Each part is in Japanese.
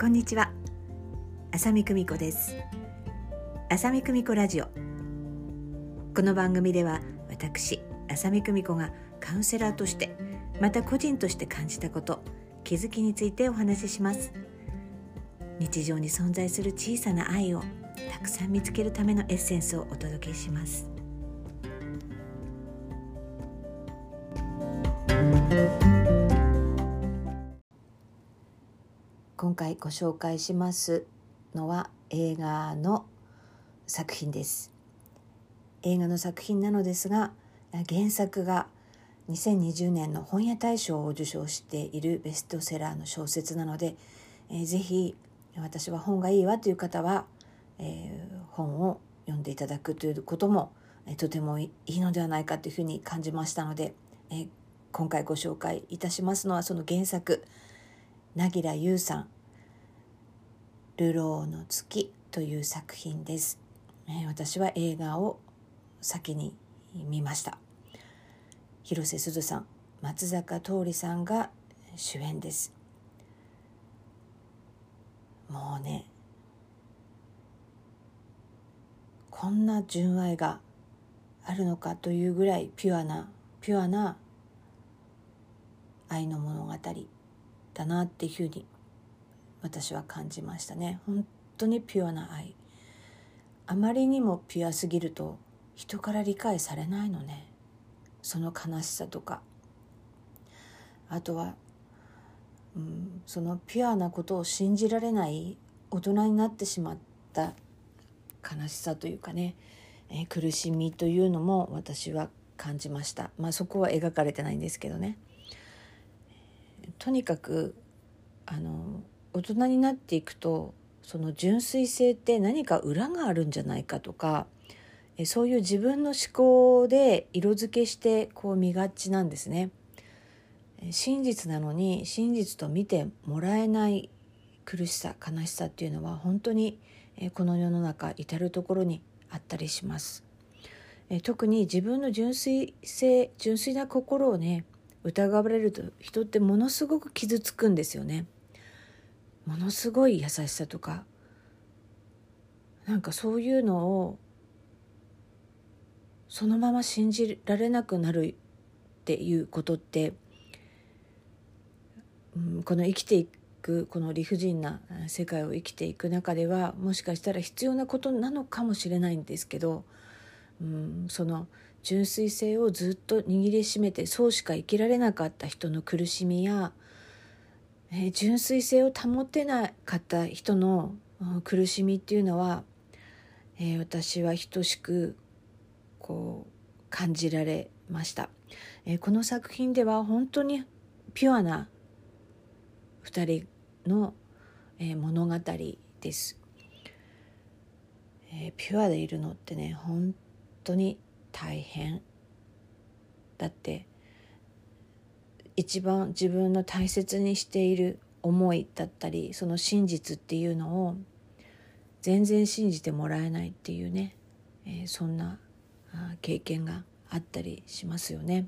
こんにちは。浅見久美子です。浅見久美子ラジオ。この番組では私浅見久美子がカウンセラーとしてまた個人として感じたこと気づきについてお話しします。日常に存在する小さな愛をたくさん見つけるためのエッセンスをお届けします。今回ご紹介しますのは映画の作品です。映画の作品なのですが原作が2020年の本屋大賞を受賞しているベストセラーの小説なので、えー、ぜひ私は本がいいわという方は、えー、本を読んでいただくということも、えー、とてもいいのではないかというふうに感じましたので、えー、今回ご紹介いたしますのはその原作凪良優さん「流浪の月」という作品です、えー、私は映画を先に見ました。広瀬すずさん松坂桃李さんが主演です。もうねこんな純愛があるのかというぐらいピュアなピュアな愛の物語だなっていうふうに私は感じましたね。本当にピュアな愛。あまりにもピュアすぎると人から理解されないのね。その悲しさとか。あとは、うん、そのピュアなことを信じられない大人になってしまった悲しさというかね、えー、苦しみというのも私は感じました。まあそこは描かれてないんですけどね。とにかくあの大人になっていくとその純粋性って何か裏があるんじゃないかとかそういう自分の思考で色付けしてこう見がちなんですね。真実なのに真実と見てもらえない苦しさ悲しさっていうのは本当にこの世の中至る所にあったりします。特に自分の純粋性純粋な心をね疑われると人ってものすごく傷つくんですよね。ものすごい優しさとかなんかそういうのをそのまま信じられなくなるっていうことって、うん、この生きていくこの理不尽な世界を生きていく中ではもしかしたら必要なことなのかもしれないんですけど、うん、その純粋性をずっと握りしめてそうしか生きられなかった人の苦しみや、えー、純粋性を保てなかった人の苦しみっていうのは、えー、私は等しくこう感じられました、えー、この作品では本当にピュアな2人の、えー、物語です、えー、ピュアでいるのってね本当に大変だって一番自分の大切にしている思いだったりその真実っていうのを全然信じてもらえないっていうね、えー、そんな経験があったりしますよね。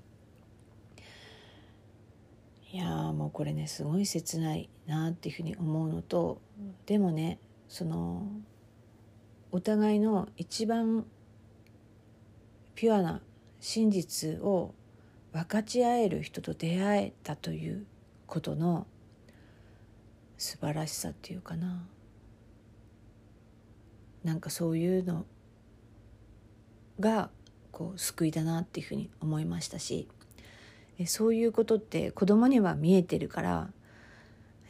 いやもうこれねすごい切ないなっていうふうに思うのとでもねそのお互いの一番ピュアな真実を分かち合える人と出会えたということの素晴らしさっていうかな。なんかそういうのがこう救いだなっていうふうに思いましたしそういうことって子供には見えてるから、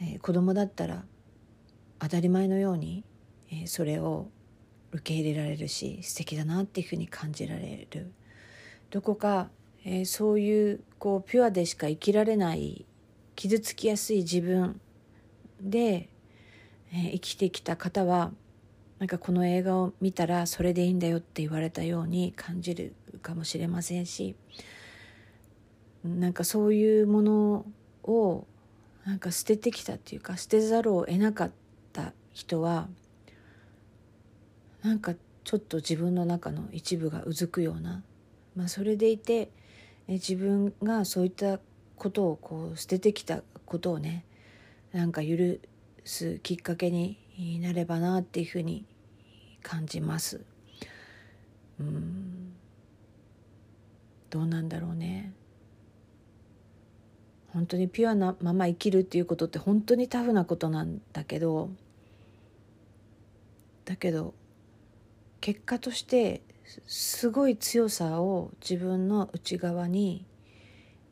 えー、子供だったら当たり前のように、えー、それを受け入れられるし素敵だなっていうふうに感じられる。どこか、えー、そういうこうピュアでしか生きられない傷つきやすい自分で、えー、生きてきた方はなんかこの映画を見たらそれでいいんだよって言われたように感じるかもしれませんしなんかそういうものをなんか捨ててきたっていうか捨てざるを得なかった人はなんかちょっと自分の中の一部がうずくような、まあ、それでいて自分がそういったことをこう捨ててきたことをねなんか許すきっかけになればなっていうふうに感じます。うん。どうなんだろうね。本当にピュアなまま生きるっていうことって本当にタフなことなんだけどだけど結果としてすごい強さを自分の内側に、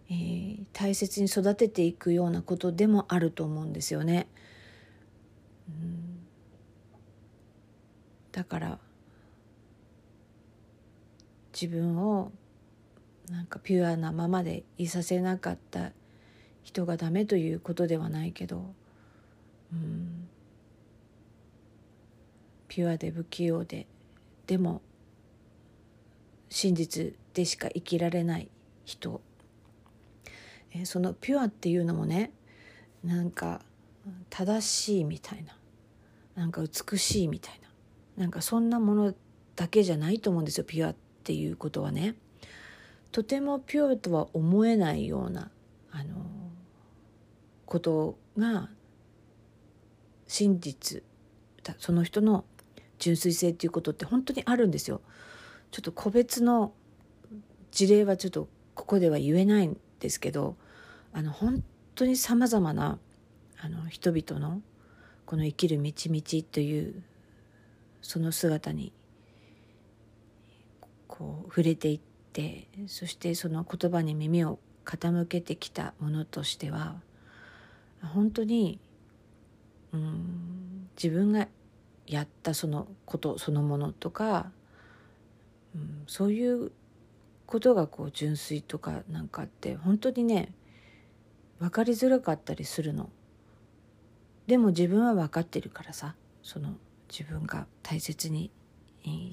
えー、大切に育てていくようなことでもあると思うんですよね。うん、だから自分をなんかピュアなままでいさせなかった人がダメということではないけど、うん、ピュアで不器用ででも真実でしか生きられない人、えー、そのピュアっていうのもねなんか正しいみたいななんか美しいみたいななんかそんなものだけじゃないと思うんですよピュアっていうことはね。とてもピュアとは思えないようなあのことが真実その人の純粋性っていうことって本当にあるんですよ。ちょっと個別の事例はちょっとここでは言えないんですけどあの本当にさまざまなあの人々のこの生きる道々というその姿にこう触れていってそしてその言葉に耳を傾けてきたものとしては本当にうん自分がやったそのことそのものとかそういうことがこう純粋とかなんかって本当にね分かりづらかったりするの。でも自分は分かってるからさその自分が大切に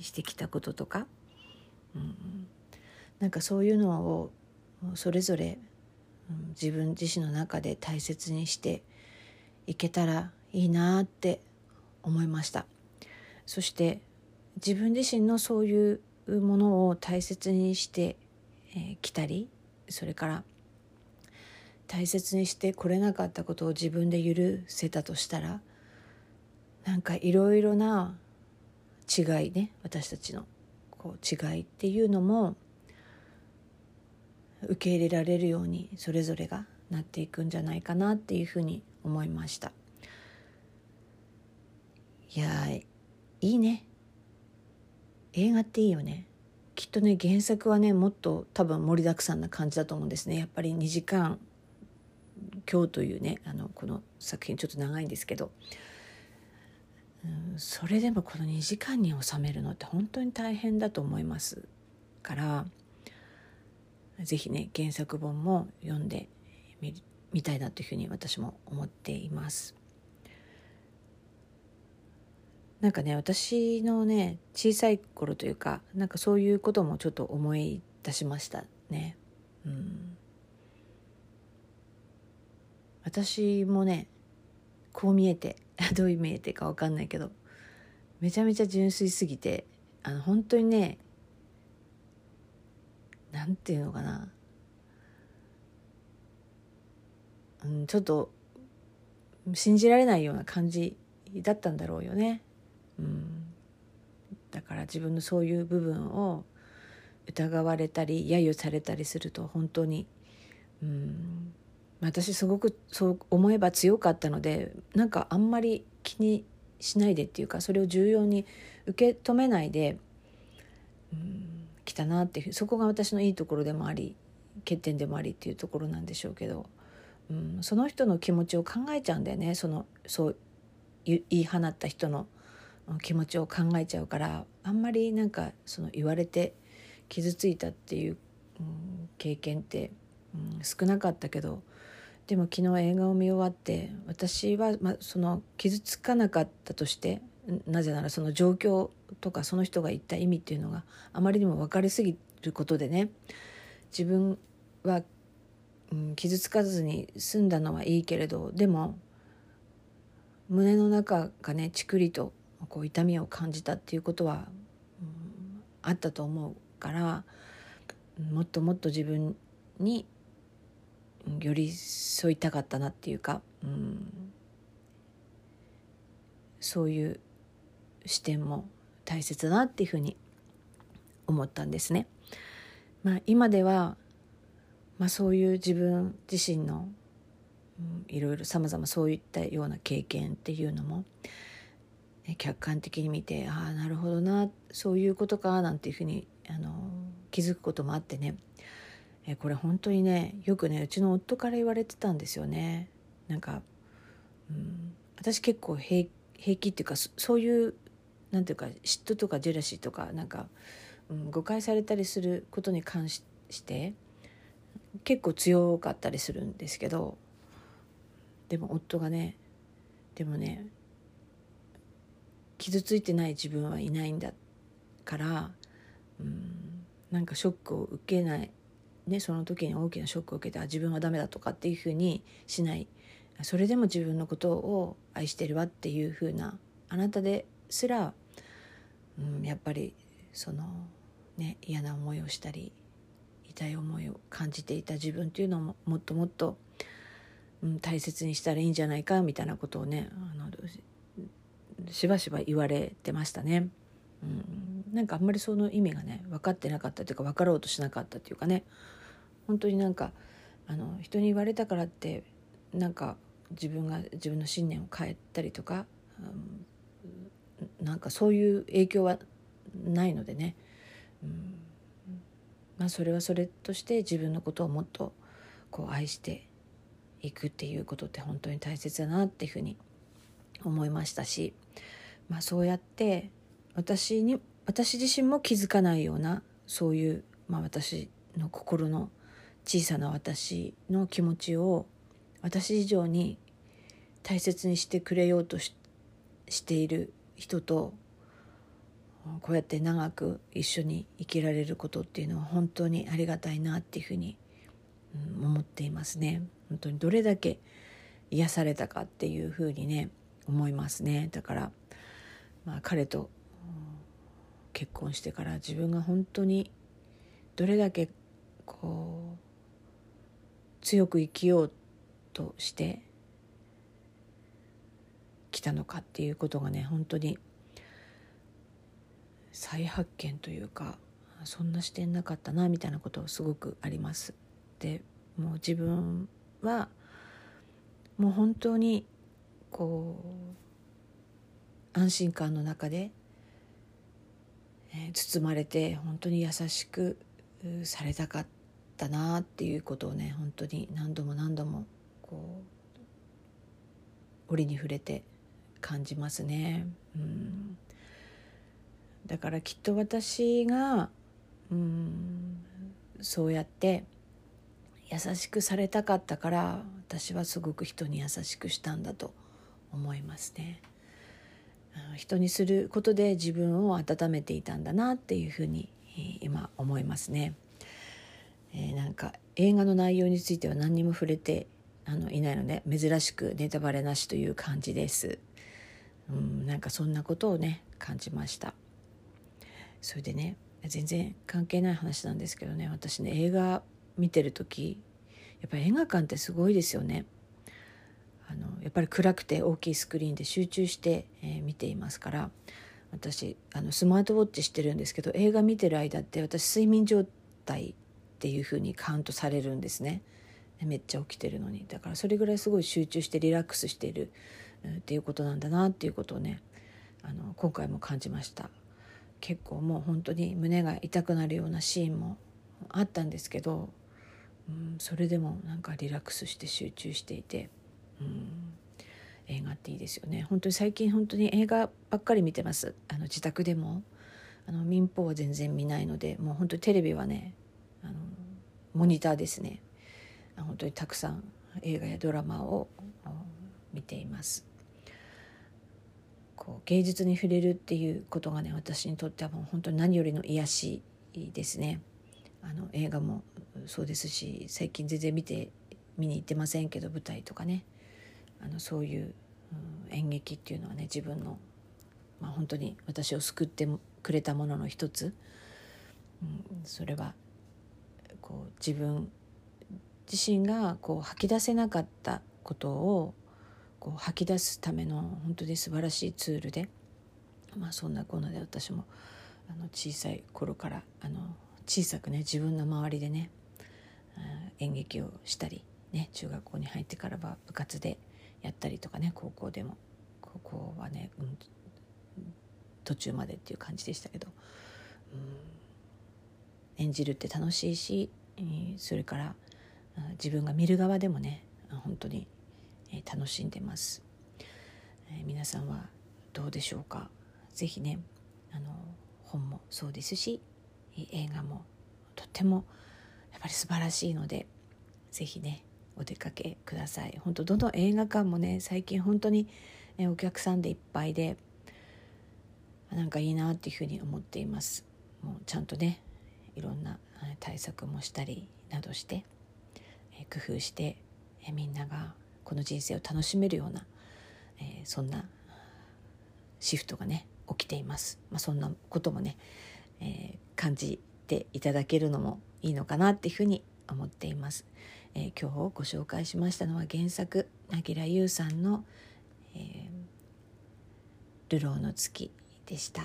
してきたこととか、うん、なんかそういうのをそれぞれ、うん、自分自身の中で大切にしていけたらいいなって思いました。そして自分自身のそういううものを大切にしてき、たりそれから大切にしてこれなかったことを自分で許せたとしたらなんかいろいろな違いね私たちのこう違いっていうのも受け入れられるようにそれぞれがなっていくんじゃないかなっていうふうに思いました。いやいいね。映画っていいよね。きっとね原作はねもっと多分盛りだくさんな感じだと思うんですね。やっぱり2時間今日というねあのこの作品ちょっと長いんですけど、うん、それでもこの2時間に収めるのって本当に大変だと思いますから。是非ね原作本も読んでみたいなというふうに私も思っています。なんかね私のね小さい頃というかなんかそういうこともちょっと思い出しましたね。うん、私もねこう見えて どういう見えてか分かんないけどめちゃめちゃ純粋すぎてあの本当にねなんていうのかな、うん、ちょっと信じられないような感じだったんだろうよね。だから自分のそういう部分を疑われたり揶揄されたりすると本当に、うん、私すごくそう思えば強かったのでなんかあんまり気にしないでっていうかそれを重要に受け止めないで、うん、来たなっていうそこが私のいいところでもあり欠点でもありっていうところなんでしょうけど、うん、その人の気持ちを考えちゃうんだよね。そのそう言い放った人の気持ちを考えちゃうからあんまりなんかその言われて傷ついたっていう、うん、経験って、うん、少なかったけどでも昨日映画を見終わって私は、ま、その傷つかなかったとしてなぜならその状況とかその人が言った意味っていうのがあまりにも分かりすぎることでね自分は、うん、傷つかずに済んだのはいいけれどでも胸の中がねちくりとこう痛みを感じたっていうことは、うん、あったと思うからもっともっと自分に寄り添いたかったなっていうか、うん、そういう視点も大切だなっていうふうに思ったんですね。まあ、今では、まあ、そういう自分自身の、うん、いろいろさまざまそういったような経験っていうのも、客観的に見てああなるほどなそういうことかなんていうふうにあの気づくこともあってねえこれ本当にねよくねうちの夫から言われてたんですよね。なんか、うん、私結構平平気っていうかそういうなんていうか嫉妬とかジェラシーとかなんか、うん、誤解されたりすることに関して結構強かったりするんですけどでも夫がねでもね傷ついてない自分はいないんだからうんなんかショックを受けない、ね、その時に大きなショックを受けてあ自分はダメだとかっていうふうにしない。それでも自分のことを愛してるわっていうふうなあなたですら、うん、やっぱりその、ね、嫌な思いをしたり痛い思いを感じていた自分っていうのももっともっと、うん、大切にしたらいいんじゃないかみたいなことをねあのしばしば言われてましたね。うん、なんかあんまりその意味がね分かってなかったというか分かろうとしなかったというかね。本当になんかあの人に言われたからってなんか自分が自分の信念を変えたりとか、うん、なんかそういう影響はないのでね、うん、まあそれはそれとして自分のことをもっとこう愛していくっていうことって本当に大切だなっていうふうに思いましたし、まあ、そうやって私に私自身も気づかないようなそういう、まあ、私の心の小さな私の気持ちを私以上に大切にしてくれようとしている人とこうやって長く一緒に生きられることっていうのは本当にありがたいなっていうふうに思っていますね。本当にどれだけ癒されたかっていうふうにね思いますね。だから、まあ、彼と結婚してから自分が本当にどれだけこう強く生きようとしてきたのかっていうことがね本当に再発見というかそんな視点なかったなみたいなことすごくあります。でもう自分はもう本当にこう安心感の中でえ包まれて本当に優しくされたかったなっていうことをね本当に何度も何度もこう折に触れて感じますね。うんだからきっと私がうんそうやって優しくされたかったから私はすごく人に優しくしたんだと思いますね。人にすることで自分を温めていたんだなっていうふうに今思いますね。えー、なんか映画の内容については何にも触れてあのいないので珍しくネタバレなしという感じです。うん、なんかそんなことをね感じました。それでね全然関係ない話なんですけどね私ね映画見てる時やっぱり映画館ってすごいですよね。あのやっぱり暗くて大きいスクリーンで集中して、えー、見ていますから私あのスマートウォッチしてるんですけど映画見てる間って私睡眠状態っていうふうにカウントされるんですね。めっちゃ起きてるのに。だからそれぐらいすごい集中してリラックスしているっていうことなんだなっていうことをねあの今回も感じました。結構もう本当に胸が痛くなるようなシーンもあったんですけど、うん、それでもなんかリラックスして集中していてうん。映画っていいですよね。本当に最近本当に映画ばっかり見てます。あの自宅でも。あの民放は全然見ないのでもう本当にテレビはねあのモニターですね。本当にたくさん映画やドラマを見ています。こう芸術に触れるっていうことがね私にとってはもう本当に何よりの癒しですね。あの映画もそうですし最近全然見て見に行ってませんけど舞台とかね。あのそういう、うん、演劇っていうのはね自分の、まあ、本当に私を救ってくれたものの一つ、うん、それはこう自分自身がこう吐き出せなかったことをこう吐き出すための本当に素晴らしいツールで、まあ、そんなこんなで私もあの小さい頃からあの小さくね自分の周りでね演劇をしたり、ね、中学校に入ってからは部活でやったりとかね高校でも。高校はね、うん、途中までっていう感じでしたけど、うん、演じるって楽しいしそれから自分が見る側でもね本当に楽しんでます、皆さんはどうでしょうか？是非ねあの本もそうですし映画もとってもやっぱり素晴らしいので是非ねお出かけください。本当どの映画館もね最近本当にお客さんでいっぱいでなんかいいなっていうふうに思っています。もうちゃんとねいろんな対策もしたりなどして工夫してみんながこの人生を楽しめるような、えそんなシフトがね起きています、まあ、そんなこともね、えー、感じていただけるのもいいのかなっていうふうに思っています、えー、今日ご紹介しましたのは原作凪良優さんの、えー、流浪の月でした。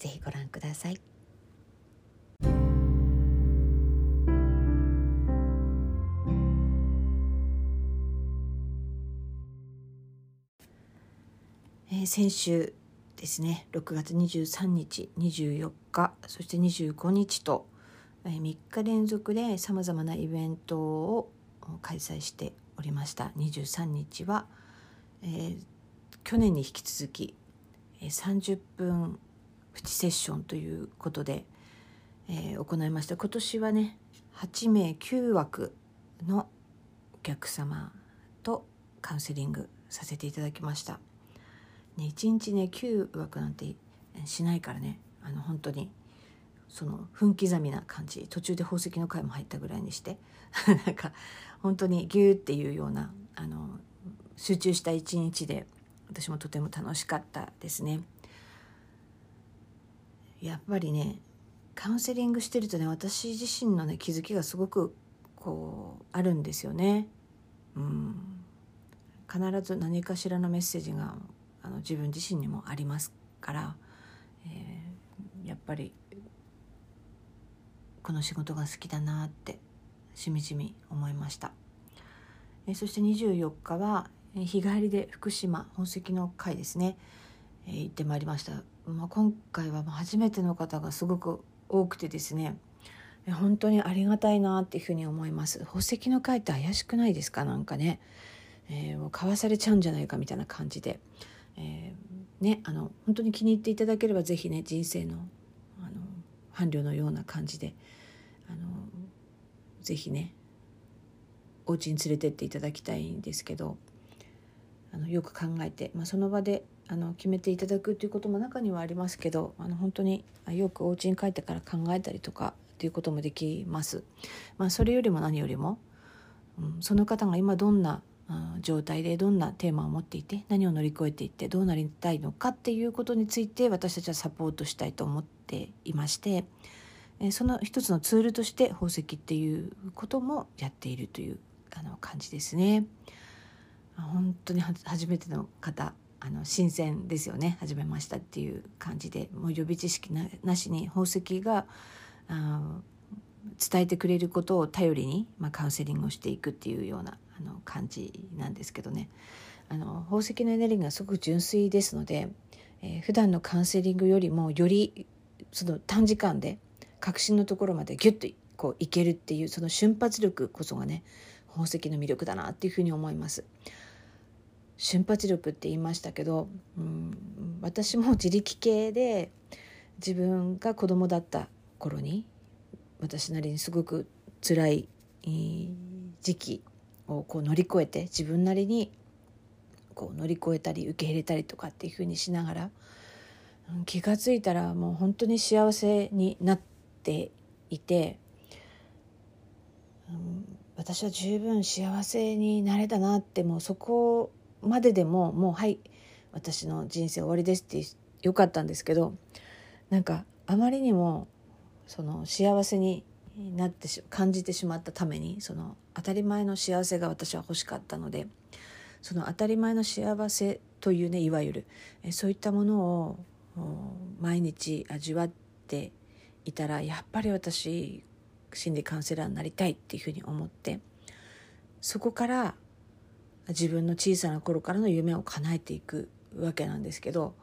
ぜひご覧ください。えー、先週ですね6月23日24日そして25日と、3日連続でさまざまなイベントを開催しておりました。23日は、えー、去年に引き続き、30分プチセッションということで、えー、行いました。今年はね8名9枠のお客様とカウンセリングさせていただきました。ね、1日ね9枠なんてしないからね。あの本当にその分刻みな感じ途中で宝石の回も入ったぐらいにして なんか本当にギューっていうようなあの集中した一日で私もとても楽しかったですね。やっぱりねカウンセリングしてるとね私自身のね気づきがすごくこうあるんですよね。うん、必ず何かしらのメッセージがあの自分自身にもありますから、えー、やっぱりこの仕事が好きだなってしみじみ思いました、え、そして24日は日帰りで福島本籍の会ですね、え、行ってまいりました、まあ、今回は初めての方がすごく多くてですね。本当にありがたいなっていうふうに思います。宝石の会って怪しくないですか？なんかね、えー、もう買わされちゃうんじゃないかみたいな感じで。えー、ねあの本当に気に入っていただければ是非ね人生の伴侶のような感じであの是非ねお家に連れてっていただきたいんですけどあのよく考えて、まあ、その場であの決めていただくということも中にはありますけどあの本当によくお家に帰ってから考えたりとかっていうこともできます。まあ、それよりも何よりも、うん、その方が今どんな状態でどんなテーマを持っていて何を乗り越えていってどうなりたいのかっていうことについて私たちはサポートしたいと思ってていましてその一つのツールとして宝石っていうこともやっているというあの感じですね。本当に初めての方あの新鮮ですよね始めましたっていう感じでもう予備知識なしに宝石があ伝えてくれることを頼りに、まあ、カウンセリングをしていくっていうようなあの感じなんですけどねあの宝石のエネルギーがすごく純粋ですので、えー、普段のカウンセリングよりもよりその短時間で確信のところまでギュッとこういけるっていうその瞬発力こそがね宝石の魅力だなっていうふうに思います。瞬発力って言いましたけど、うん、私も自力系で自分が子供だった頃に私なりにすごく辛い時期をこう乗り越えて自分なりにこう乗り越えたり受け入れたりとかっていうふうにしながら気が付いたらもう本当に幸せになっていて、うん、私は十分幸せになれたなってもうそこまででももうはい私の人生終わりですってよかったんですけどなんかあまりにもその幸せになって感じてしまったためにその当たり前の幸せが私は欲しかったのでその当たり前の幸せというねいわゆるそういったものを毎日味わっていたらやっぱり私心理カウンセラーになりたいっていうふうに思ってそこから自分の小さな頃からの夢を叶えていくわけなんですけど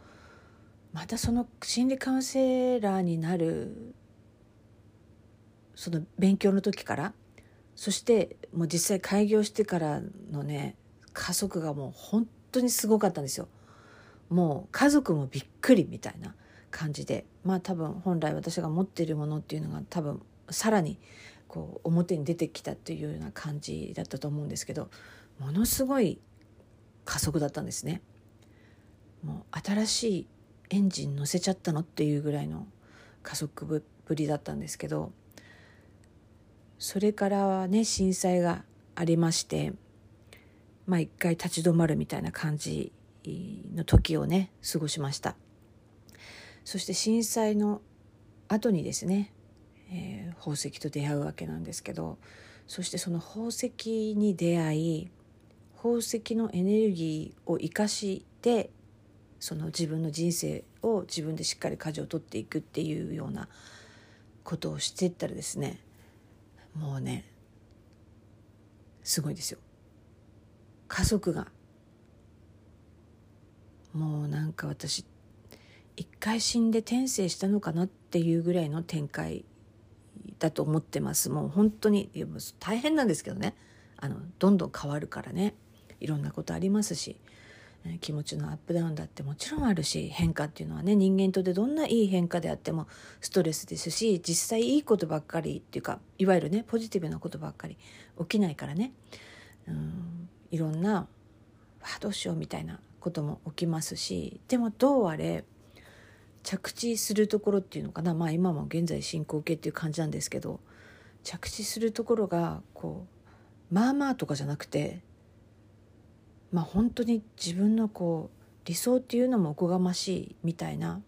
またその心理カウンセラーになるその勉強の時からそしてもう実際開業してからのね家族がもう本当にすごかったんですよ。もう家族もびっくりみたいな感じでまあ多分本来私が持っているものっていうのが多分さらにこう表に出てきたっていうような感じだったと思うんですけどものすごい加速だったんですね。もう新しいエンジン乗せちゃったのっていうぐらいの加速ぶりだったんですけどそれからね震災がありましてまあ一回立ち止まるみたいな感じの時をね過ごしました。そして震災の後にですね、えー、宝石と出会うわけなんですけどそしてその宝石に出会い宝石のエネルギーを生かしてその自分の人生を自分でしっかり舵を取っていくっていうようなことをしていったらですねもうねすごいですよ。家族がもうなんか私一回死んで転生したのかなっていうぐらいの展開だと思ってます。もう本当に大変なんですけどね。あのどんどん変わるからね。いろんなことありますし。気持ちのアップダウンだってもちろんあるし変化っていうのはね人間とでどんないい変化であってもストレスですし実際いいことばっかりっていうかいわゆるねポジティブなことばっかり起きないからね。うんいろんなあどうしようみたいなことも起きますしでもどうあれ着地するところっていうのかな。まあ今も現在進行形っていう感じなんですけど着地するところがこうまあまあとかじゃなくてまあ本当に自分のこう理想っていうのもおこがましいみたいな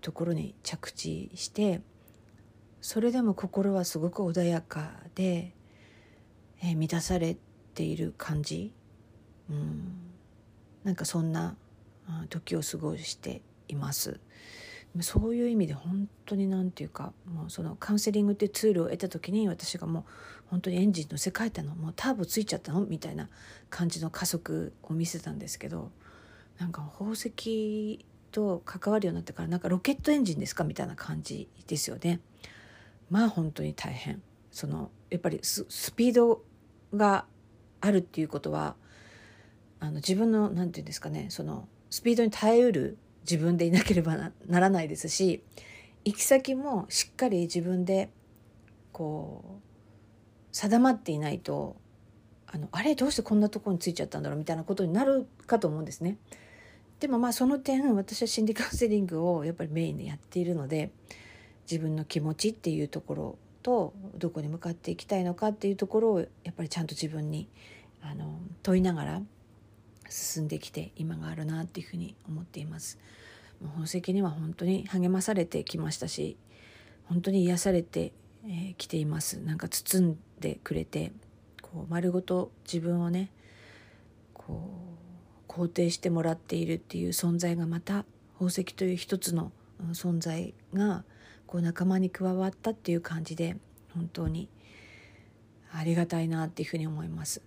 ところに着地してそれでも心はすごく穏やかで、えー、満たされている感じ、うん、なんかそんな時を過ごしています。そういう意味で本当に何て言うかもうそのカウンセリングっていうツールを得た時に私がもう本当にエンジンの世界たのもうターボついちゃったのみたいな感じの加速を見せたんですけどなんか宝石と関わるようになってからなんかロケットエンジンですかみたいな感じですよね。まあ本当に大変そのやっぱりスピードがあるっていうことはあの自分の何て言うんですかねそのスピードに耐えうる自分でいなければならないですし行き先もしっかり自分でこう定まっていないとあのあれどうしてこんなところについちゃったんだろうみたいなことになるかと思うんですね。でもまあその点私は心理カウンセリングをやっぱりメインでやっているので自分の気持ちっていうところとどこに向かっていきたいのかっていうところをやっぱりちゃんと自分にあの問いながら進んできて今があるなっていうふうに思っています。もう宝石には本当に励まされてきましたし本当に癒されてき、えー、ていますなんか包んでくれてこう丸ごと自分をねこう肯定してもらっているっていう存在がまた宝石という一つの存在がこう仲間に加わったっていう感じで本当にありがたいなっていうふうに思います。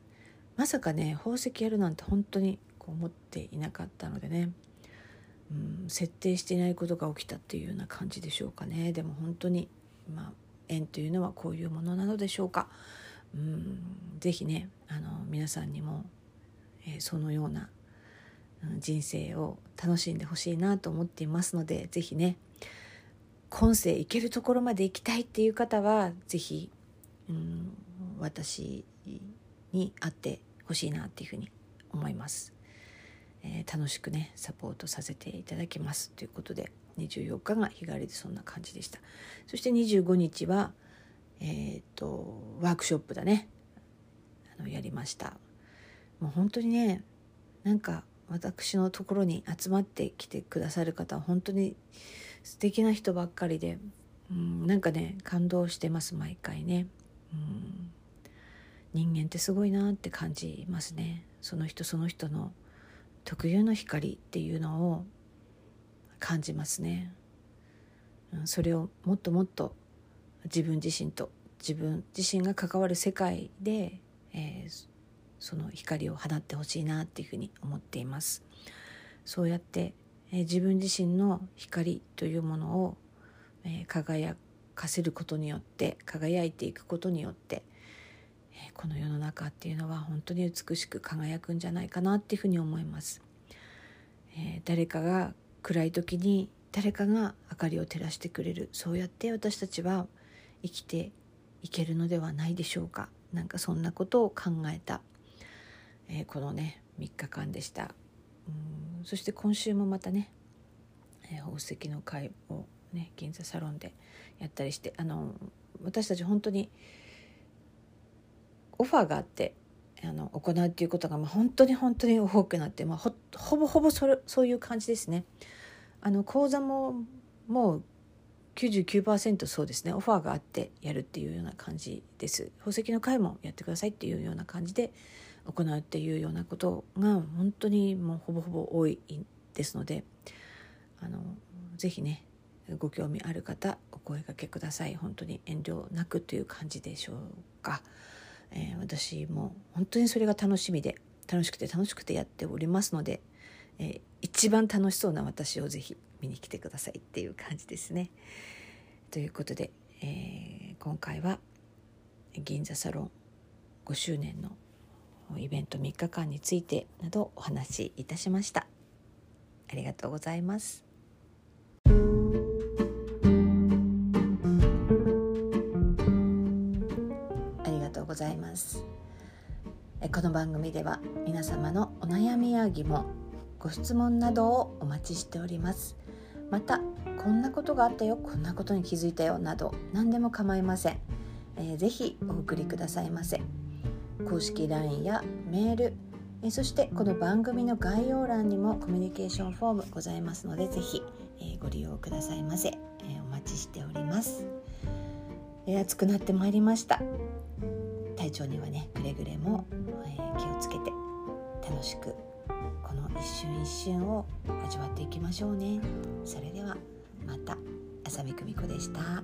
まさかね宝石やるなんて本当にこう思っていなかったのでね、うん、設定していないことが起きたっていうような感じでしょうかねでも本当にまあ縁というのはこういうものなのでしょうか。うん、ぜひねあの皆さんにも、えー、そのような人生を楽しんでほしいなと思っていますのでぜひね今世行けるところまで行きたいっていう方はぜひ、うん、私に会ってほしいなっていうふうに思います、えー、楽しくねサポートさせていただきます。ということで24日が日帰りでそんな感じでした。そして25日はえっ、とワークショップだね。あのやりました。もう本当にねなんか私のところに集まってきてくださる方は本当に素敵な人ばっかりで、うん、なんかね感動してます毎回ね、うん、人間ってすごいなって感じますねその人その人の特有の光っていうのを感じますね。それをもっともっと自分自身と自分自身が関わる世界で、えー、その光を放ってほしいなっていうふうに思っています。そうやって、えー、自分自身の光というものを、えー、輝かせることによって輝いていくことによって、この世の中っていうのは本当に美しく輝くんじゃないかなっていうふうに思います。え誰かが暗い時に誰かが明かりを照らしてくれる。そうやって私たちは生きていけるのではないでしょうか。なんかそんなことを考えた、えー、このね3日間でした。うんそして今週もまたね、えー、宝石の会をね銀座サロンでやったりしてあの私たち本当にオファーがあってあの行うっていうことが、まあ、本当に本当に多くなって、まあ、ほほぼほぼそれそういう感じですね。あの講座ももう99%そうですね。オファーがあってやるっていうような感じです。宝石の会もやってくださいっていうような感じで行うっていうようなことが本当にもうほぼほぼ多いですのであのぜひねご興味ある方お声がけください。本当に遠慮なくという感じでしょうか、えー、私も本当にそれが楽しみで楽しくて楽しくてやっておりますので、えー、一番楽しそうな私をぜひ見に来てくださいっていう感じですね。ということで、えー、今回は銀座サロン5周年のイベント3日間についてなどお話しいたしました。ありがとうございます。ざいます。この番組では皆様のお悩みや疑問ご質問などをお待ちしております。またこんなことがあったよこんなことに気づいたよなど何でも構いません、えー、ぜひお送りくださいませ。公式 LINE やメールえそしてこの番組の概要欄にもコミュニケーションフォームございますのでぜひ、えご利用くださいませ、えお待ちしております、え暑くなってまいりました。体調にはねくれぐれも、えー、気をつけて楽しくこの一瞬一瞬を味わっていきましょうねそれではまた浅見久美子でした。